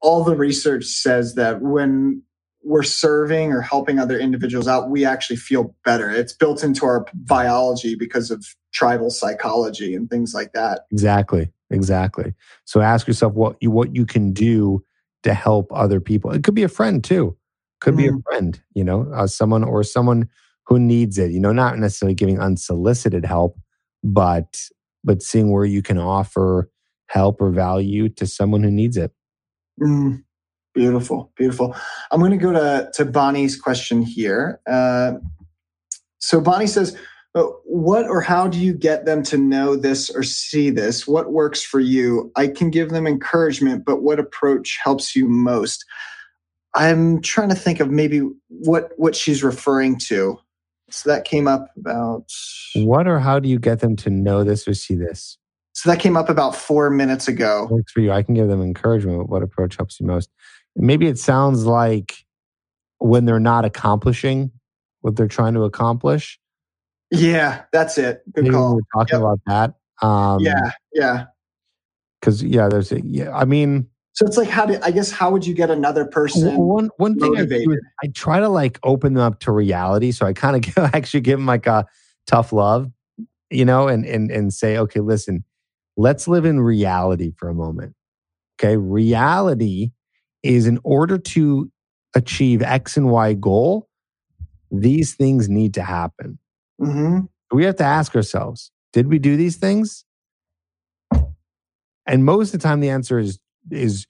all the research says that when we're serving or helping other individuals out, we actually feel better. It's built into our biology because of tribal psychology and things like that. Exactly, exactly. So ask yourself what you what you can do to help other people. It could be a friend too could mm. be a mm-hmm. friend, you know, uh, someone or someone who needs it. You know, not necessarily giving unsolicited help, but but seeing where you can offer help or value to someone who needs it. Mm. Beautiful, beautiful. I'm going to go to to Bonnie's question here. Uh, so Bonnie says, uh, "What or how do you get them to know this or see this? What works for you? I can give them encouragement, but what approach helps you most?" I'm trying to think of maybe what what she's referring to. So that came up about what or how do you get them to know this or see this? So that came up about four minutes ago. Works for you. I can give them encouragement. But what approach helps you most? Maybe it sounds like when they're not accomplishing what they're trying to accomplish. Yeah, that's it. Good Maybe call. We're talking yep. about that. Um, yeah, yeah. Because yeah, there's a, yeah. I mean, so it's like, how do I guess how would you get another person? One one thing I do is I try to like open them up to reality. So I kind of actually give them like a tough love, you know, and and and say, okay, listen, let's live in reality for a moment. Okay, reality is in order to achieve X and Y goal, these things need to happen. hmm We have to ask ourselves, did we do these things? And most of the time the answer is is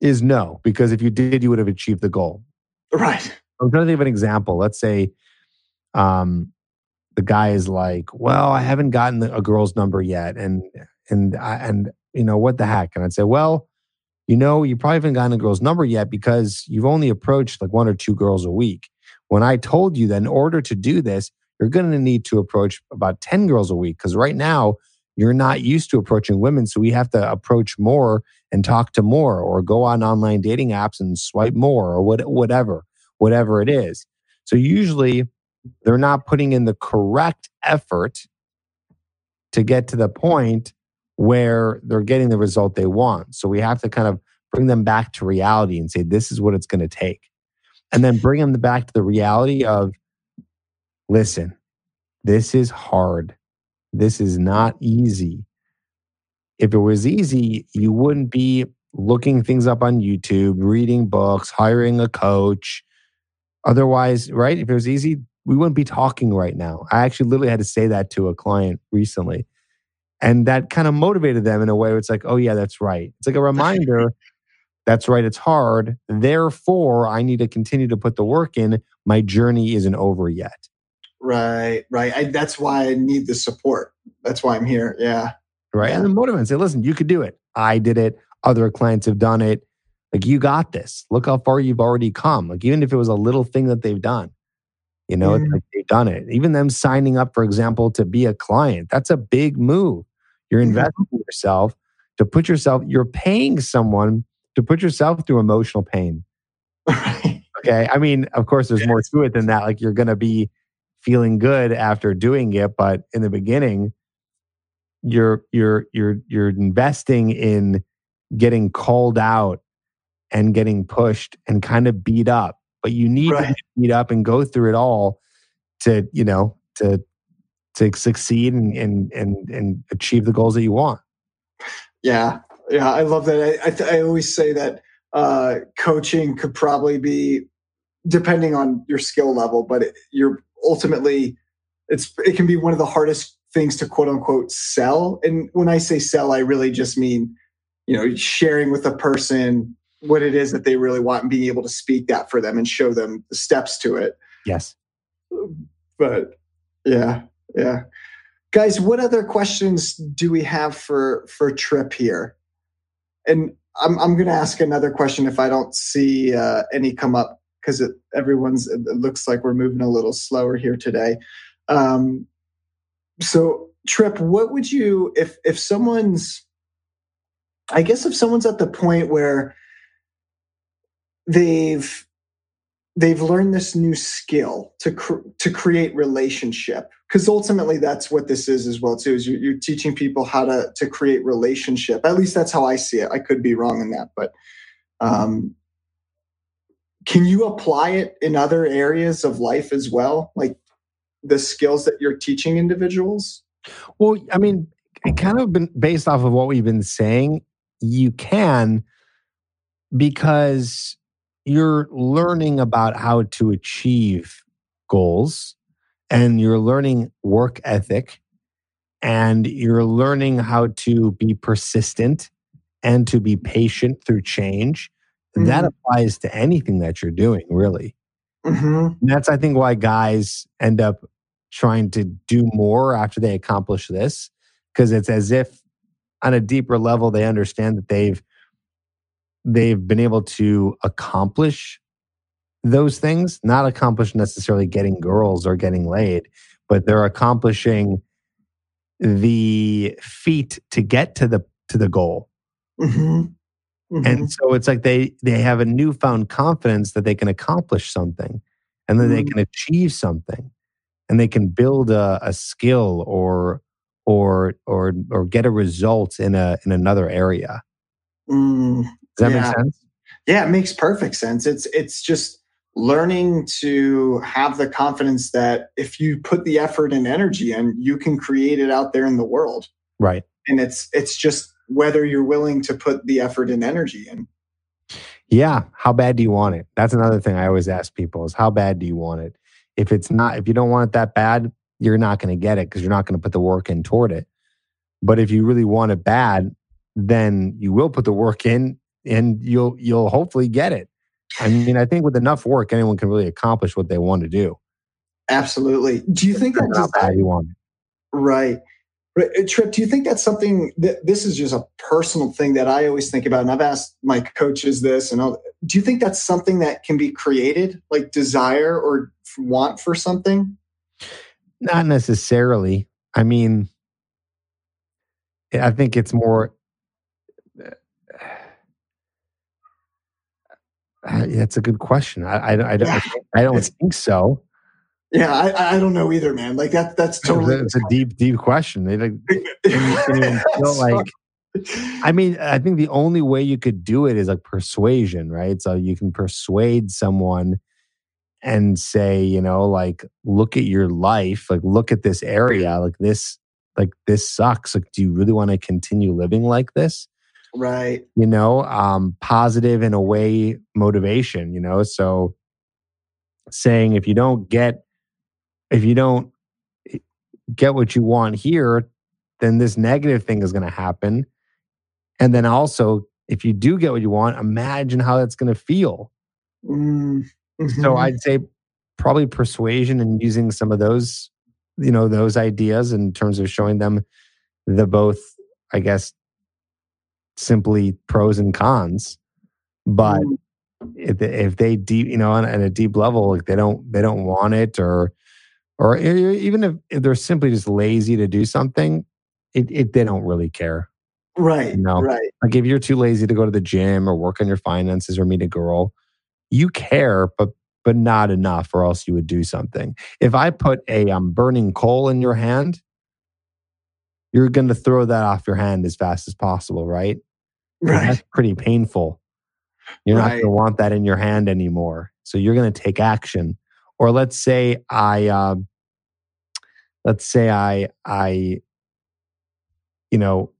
is no, because if you did, you would have achieved the goal. Right. I'm trying to think of an example. Let's say um, the guy is like, "Well, I haven't gotten a girl's number yet," and and I, and you know what the heck? And I'd say, "Well, you know, you probably haven't gotten a girl's number yet because you've only approached like one or two girls a week. When I told you that in order to do this, you're going to need to approach about ten girls a week because right now you're not used to approaching women, so we have to approach more and talk to more, or go on online dating apps and swipe more, or what, whatever." whatever it is. So usually they're not putting in the correct effort to get to the point where they're getting the result they want. So we have to kind of bring them back to reality and say, this is what it's going to take. And then bring them back to the reality of, listen, this is hard. This is not easy. If it was easy, you wouldn't be looking things up on YouTube, reading books, hiring a coach, Otherwise, right? If it was easy, we wouldn't be talking right now. I actually literally had to say that to a client recently. And that kind of motivated them in a way where it's like, oh, yeah, that's right. It's like a reminder that's right, it's hard. Therefore, I need to continue to put the work in. My journey isn't over yet. Right. Right. I, that's why I need the support. That's why I'm here. Yeah. Right. Yeah. And the motivate and say, listen, you could do it. I did it. Other clients have done it. Like you got this. Look how far you've already come. Like even if it was a little thing that they've done, you know, it's Mhm. like they've done it. Even them signing up, for example, to be a client, that's a big move. You're Mhm. investing in yourself to put yourself, you're paying someone to put yourself through emotional pain. Right. Okay. I mean, of course, there's more to it than that. Like you're going to be feeling good after doing it, but in the beginning, you're you're you're you're investing in getting called out and getting pushed and kind of beat up. But you need to Right. get beat up and go through it all to you know to to succeed and and and, and achieve the goals that you want. Yeah, yeah, I love that. I I, th- I always say that uh, coaching could probably be depending on your skill level, but it, you're ultimately it's it can be one of the hardest things to quote unquote sell. And when I say sell, I really just mean you know sharing with a person what it is that they really want and being able to speak that for them and show them the steps to it. Yes. but yeah yeah. Guys what other questions do we have for for tripp here? And i'm, I'm going to ask another question if i don't see uh, any come up because it everyone's it looks like we're moving a little slower here today. Um, so tripp what would you if if someone's i guess if someone's at the point where they've they've learned this new skill to cr- to create relationship. Because ultimately that's what this is as well too is you're, you're teaching people how to to create relationship. At least that's how i see it. I could be wrong in that but um can you apply it in other areas of life as well? Like the skills that you're teaching individuals? Well, I mean, it kind of been based off of what we've been saying. You can because you're learning about how to achieve goals and you're learning work ethic and you're learning how to be persistent and to be patient through change. That Mhm. applies to anything that you're doing, really. mm-hmm. That's, I think, why guys end up trying to do more after they accomplish this, because it's as if on a deeper level they understand that they've they've been able to accomplish those things, not accomplish necessarily getting girls or getting laid, but they're accomplishing the feat to get to the to the goal. Mm-hmm. Mm-hmm. And so it's like they they have a newfound confidence that they can accomplish something and that they Mm. can achieve something and they can build a, a skill or or or or get a result in a in another area. Mm. Does that Yeah. make sense? Yeah, it makes perfect sense. It's it's just learning to have the confidence that if you put the effort and energy in, you can create it out there in the world. Right. And it's it's just whether you're willing to put the effort and energy in. Yeah. How bad do you want it? That's another thing I always ask people is how bad do you want it? If it's not, if you don't want it that bad, you're not going to get it because you're not going to put the work in toward it. But if you really want it bad, then you will put the work in and you'll you'll hopefully get it. I mean, I think with enough work, anyone can really accomplish what they want to do. Absolutely. Do you think that how you want it? Right. Uh, Tripp, do you think that's something that this is just a personal thing that I always think about? And I've asked my coaches this and all. Do you think that's something that can be created, like desire or want for something? Not necessarily. I mean, I think it's more. Uh, that's a good question. I, I, I, don't, I don't think so. Yeah, I, I don't know either, man. Like that that's totally it's a deep, deep question. They like, like I mean, I think the only way you could do it is like persuasion, right? So you can persuade someone and say, you know, like, look at your life, like, look at this area, like this, like this sucks. Like, do you really want to continue living like this? Right. You know, um, positive in a way motivation, you know. So saying if you don't get if you don't get what you want here, then this negative thing is going to happen. And then also, if you do get what you want, imagine how that's going to feel. Mm-hmm. So I'd say probably persuasion and using some of those, you know, those ideas in terms of showing them the both, I guess, simply pros and cons. But mm if, if they deep, you know, on, on a deep level, like they don't, they don't want it or or even if, if they're simply just lazy to do something, it, it they don't really care. Right. You know? Right. Like if you're too lazy to go to the gym or work on your finances or meet a girl, you care, but but not enough, or else you would do something. If I put a um, burning coal in your hand, you're going to throw that off your hand as fast as possible, right? Right. That's pretty painful. You're right. not going to want that in your hand anymore. So you're going to take action or let's say I, uh, let's say I, I, you know,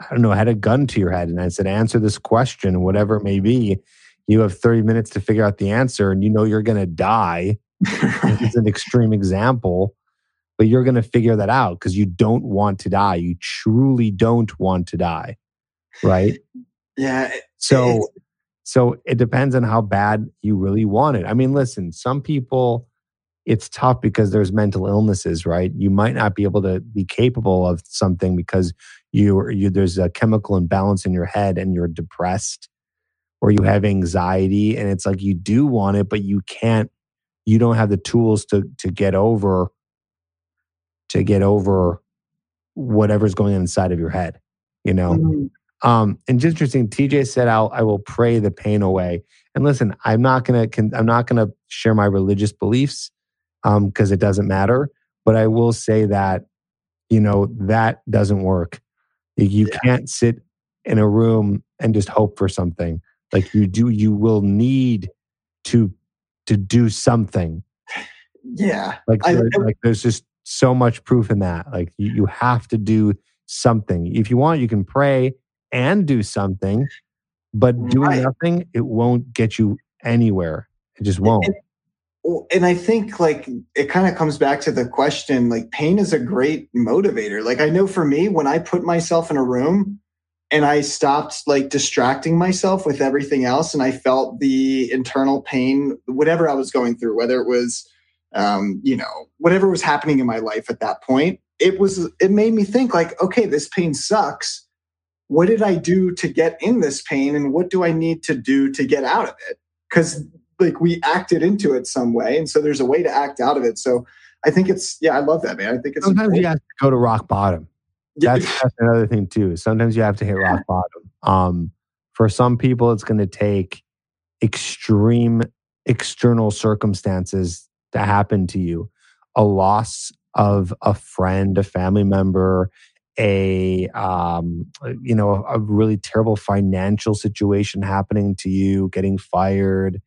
I don't know, I had a gun to your head and I said, answer this question, whatever it may be. You have 30 minutes to figure out the answer and you know you're going to die. it's an extreme example, but you're going to figure that out because you don't want to die. You truly don't want to die. Right. Yeah. So so it depends on how bad you really want it. I mean, listen, some people, it's tough because there's mental illnesses, right? You might not be able to be capable of something because you, you there's a chemical imbalance in your head and you're depressed or you have anxiety and it's like you do want it but you can't you don't have the tools to to get over to get over whatever's going on inside of your head you know mm-hmm. Um, and just interesting, TJ said, "I'll I will pray the pain away." And listen, I'm not gonna I'm not gonna share my religious beliefs because um, it doesn't matter. But I will say that you know that doesn't work. You yeah. can't sit in a room and just hope for something. Like you do, you will need to to do something. Yeah, like, I, like there's just so much proof in that. Like you, you have to do something. If you want, you can pray and do something, but doing right. nothing, it won't get you anywhere. It just won't. And, and I think like it kind of comes back to the question like pain is a great motivator. Like I know for me, when I put myself in a room and I stopped like distracting myself with everything else and I felt the internal pain, whatever I was going through, whether it was, um, you know, whatever was happening in my life at that point, it was, it made me think like, okay, this pain sucks what did I do to get in this pain and what do I need to do to get out of it? Because like we acted into it some way. And so there's a way to act out of it. So I think it's, yeah, I love that, man. I think it's sometimes important. you have to go to rock bottom. That's, that's another thing too. Sometimes you have to hit rock bottom. Um, for some people, it's going to take extreme external circumstances to happen to you. A loss of a friend, a family member, a um, you know a really terrible financial situation happening to you, getting fired,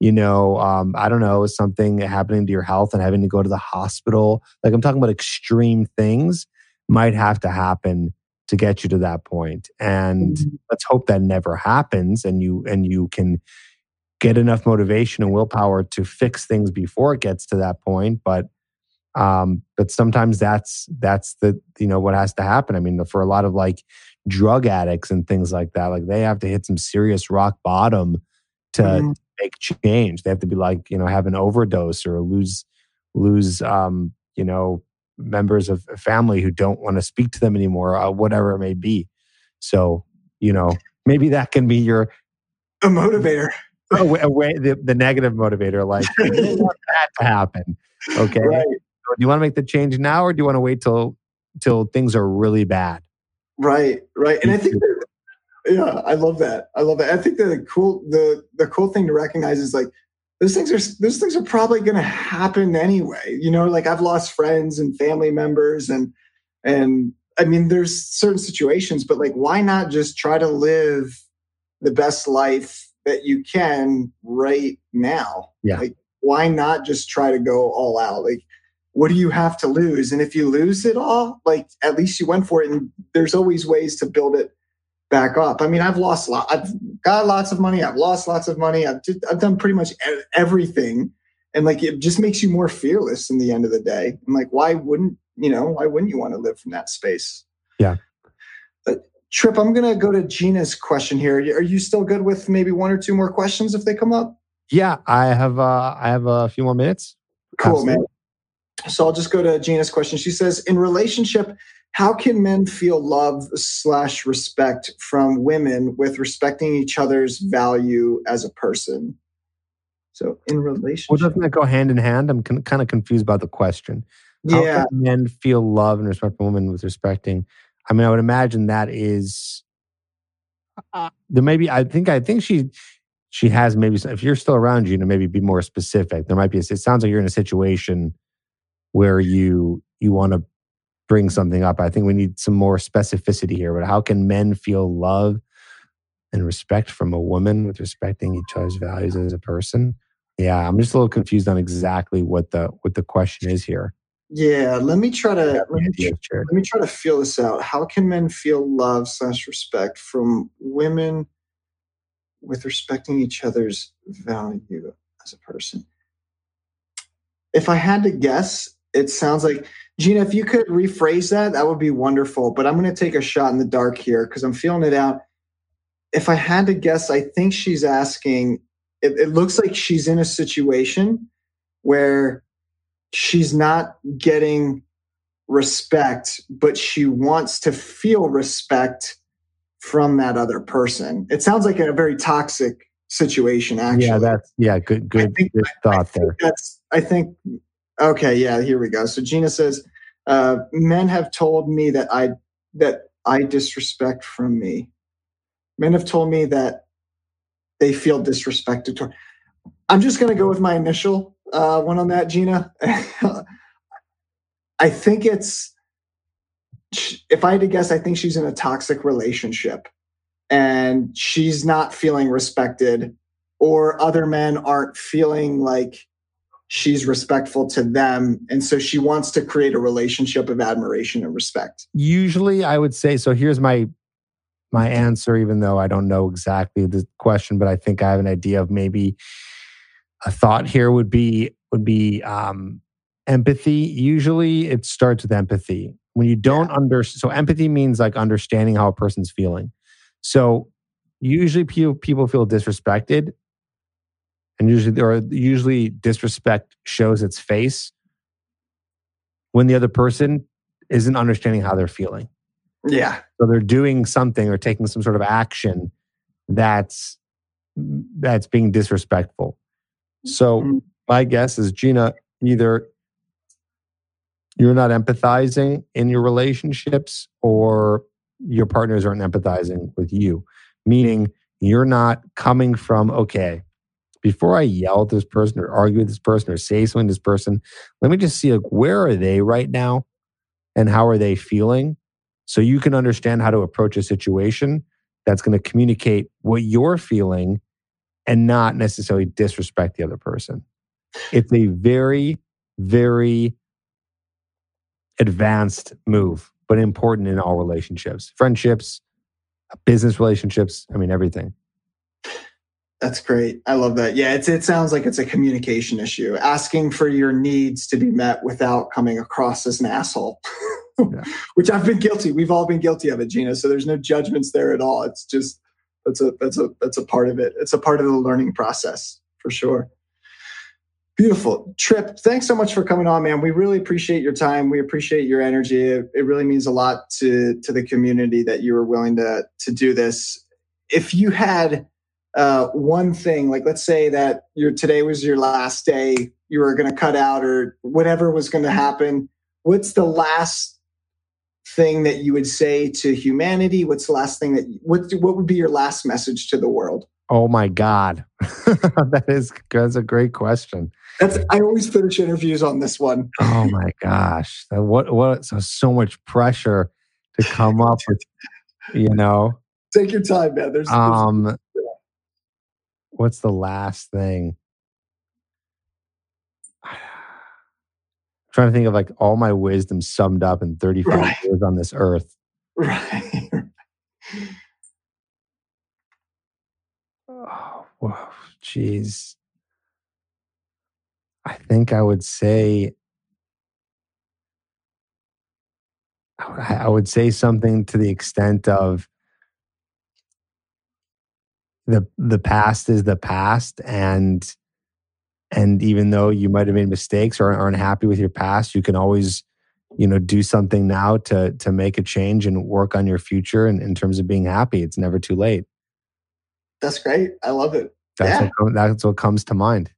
you know, um, I don't know, something happening to your health and having to go to the hospital. Like I'm talking about extreme things might have to happen to get you to that point. And mm-hmm. let's hope that never happens and you and you can get enough motivation and willpower to fix things before it gets to that point. But um, but sometimes that's that's the you know what has to happen. I mean, for a lot of like drug addicts and things like that, like they have to hit some serious rock bottom to mm-hmm. make change. They have to be like you know have an overdose or lose lose um, you know members of family who don't want to speak to them anymore, uh, whatever it may be. So you know maybe that can be your a motivator. Away, away the, the negative motivator, like that to happen. Okay. Right. Do you want to make the change now or do you want to wait till till things are really bad? Right, right. And I think that, yeah, I love that. I love that. I think that the cool the the cool thing to recognize is like those things are those things are probably going to happen anyway. You know, like I've lost friends and family members and and I mean there's certain situations but like why not just try to live the best life that you can right now? Yeah. Like why not just try to go all out? Like what do you have to lose? And if you lose it all, like at least you went for it. And there's always ways to build it back up. I mean, I've lost a lot. I've got lots of money. I've lost lots of money. I've just, I've done pretty much everything. And like, it just makes you more fearless in the end of the day. I'm like, why wouldn't, you know, why wouldn't you want to live from that space? Yeah. Tripp, I'm going to go to Gina's question here. Are you still good with maybe one or two more questions if they come up? Yeah, I have, uh, I have a few more minutes. Cool, Absolutely. man. So I'll just go to Gina's question. She says, in relationship, how can men feel love slash respect from women with respecting each other's value as a person? So in relationship, well, doesn't that go hand in hand? I'm con- kind of confused about the question. How yeah, men feel love and respect from women with respecting. I mean, I would imagine that is uh, there. Maybe I think I think she she has maybe if you're still around, you know, maybe be more specific. There might be. A, it sounds like you're in a situation where you you want to bring something up. I think we need some more specificity here. But how can men feel love and respect from a woman with respecting each other's values as a person? Yeah, I'm just a little confused on exactly what the what the question is here. Yeah, let me try to let me, let me try to feel this out. How can men feel love slash respect from women with respecting each other's value as a person? If I had to guess, it sounds like Gina, if you could rephrase that, that would be wonderful. But I'm going to take a shot in the dark here because I'm feeling it out. If I had to guess, I think she's asking. It, it looks like she's in a situation where she's not getting respect, but she wants to feel respect from that other person. It sounds like a very toxic situation, actually. Yeah, that's yeah, good, good, think, good thought there. That's I think Okay, yeah, here we go. So Gina says, uh, "Men have told me that I that I disrespect from me. Men have told me that they feel disrespected toward." I'm just going to go with my initial uh, one on that, Gina. I think it's if I had to guess, I think she's in a toxic relationship and she's not feeling respected, or other men aren't feeling like she's respectful to them and so she wants to create a relationship of admiration and respect usually i would say so here's my my answer even though i don't know exactly the question but i think i have an idea of maybe a thought here would be would be um empathy usually it starts with empathy when you don't yeah. under so empathy means like understanding how a person's feeling so usually people people feel disrespected and usually or usually disrespect shows its face when the other person isn't understanding how they're feeling. Yeah. So they're doing something or taking some sort of action that's that's being disrespectful. So mm-hmm. my guess is Gina either you're not empathizing in your relationships or your partners aren't empathizing with you, meaning you're not coming from okay, before I yell at this person or argue with this person or say something to this person, let me just see like where are they right now and how are they feeling so you can understand how to approach a situation that's going to communicate what you're feeling and not necessarily disrespect the other person. It's a very, very advanced move, but important in all relationships, friendships, business relationships. I mean, everything. That's great. I love that. Yeah, it's, it sounds like it's a communication issue, asking for your needs to be met without coming across as an asshole, yeah. which I've been guilty. We've all been guilty of it, Gina. So there's no judgments there at all. It's just that's a that's a that's a part of it. It's a part of the learning process for sure. Beautiful. Tripp, thanks so much for coming on, man. We really appreciate your time. We appreciate your energy. It, it, really means a lot to, to the community that you were willing to, to do this. If you had uh, one thing, like let's say that your today was your last day, you were going to cut out or whatever was going to happen, what's the last thing that you would say to humanity? What's the last thing that, what, what would be your last message to the world? Oh my God. that is that's a great question. That's I always finish interviews on this one. Oh my gosh. What what so, so much pressure to come up with you know. Take your time, man. There's, um there's, what's the last thing? Trying to think of like all my wisdom summed up in 35 right. years on this earth. Right. oh, whoa, jeez. I think I would say I would say something to the extent of the the past is the past and and even though you might have made mistakes or aren't happy with your past you can always you know do something now to to make a change and work on your future in, in terms of being happy it's never too late that's great i love it that's yeah. what that's what comes to mind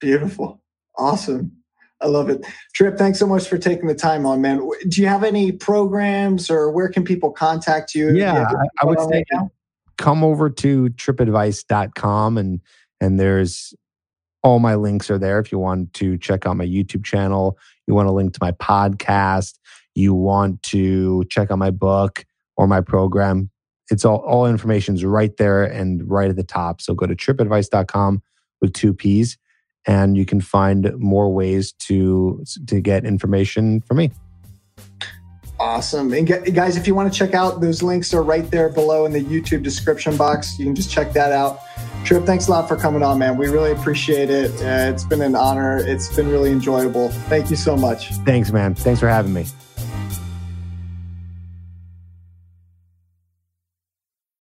beautiful Awesome. I love it. Tripp, thanks so much for taking the time on, man. Do you have any programs or where can people contact you? Yeah, you I, would say right come over to trippadvice.com and and there's all my links are there if you want to check out my YouTube channel, you want to link to my podcast, you want to check out my book or my program. It's all all information's right there and right at the top. So go to trippadvice.com with two P's and you can find more ways to to get information from me. Awesome. And guys, if you want to check out those links are right there below in the YouTube description box. You can just check that out. Tripp, thanks a lot for coming on, man. We really appreciate it. Uh, it's been an honor. It's been really enjoyable. Thank you so much. Thanks, man. Thanks for having me.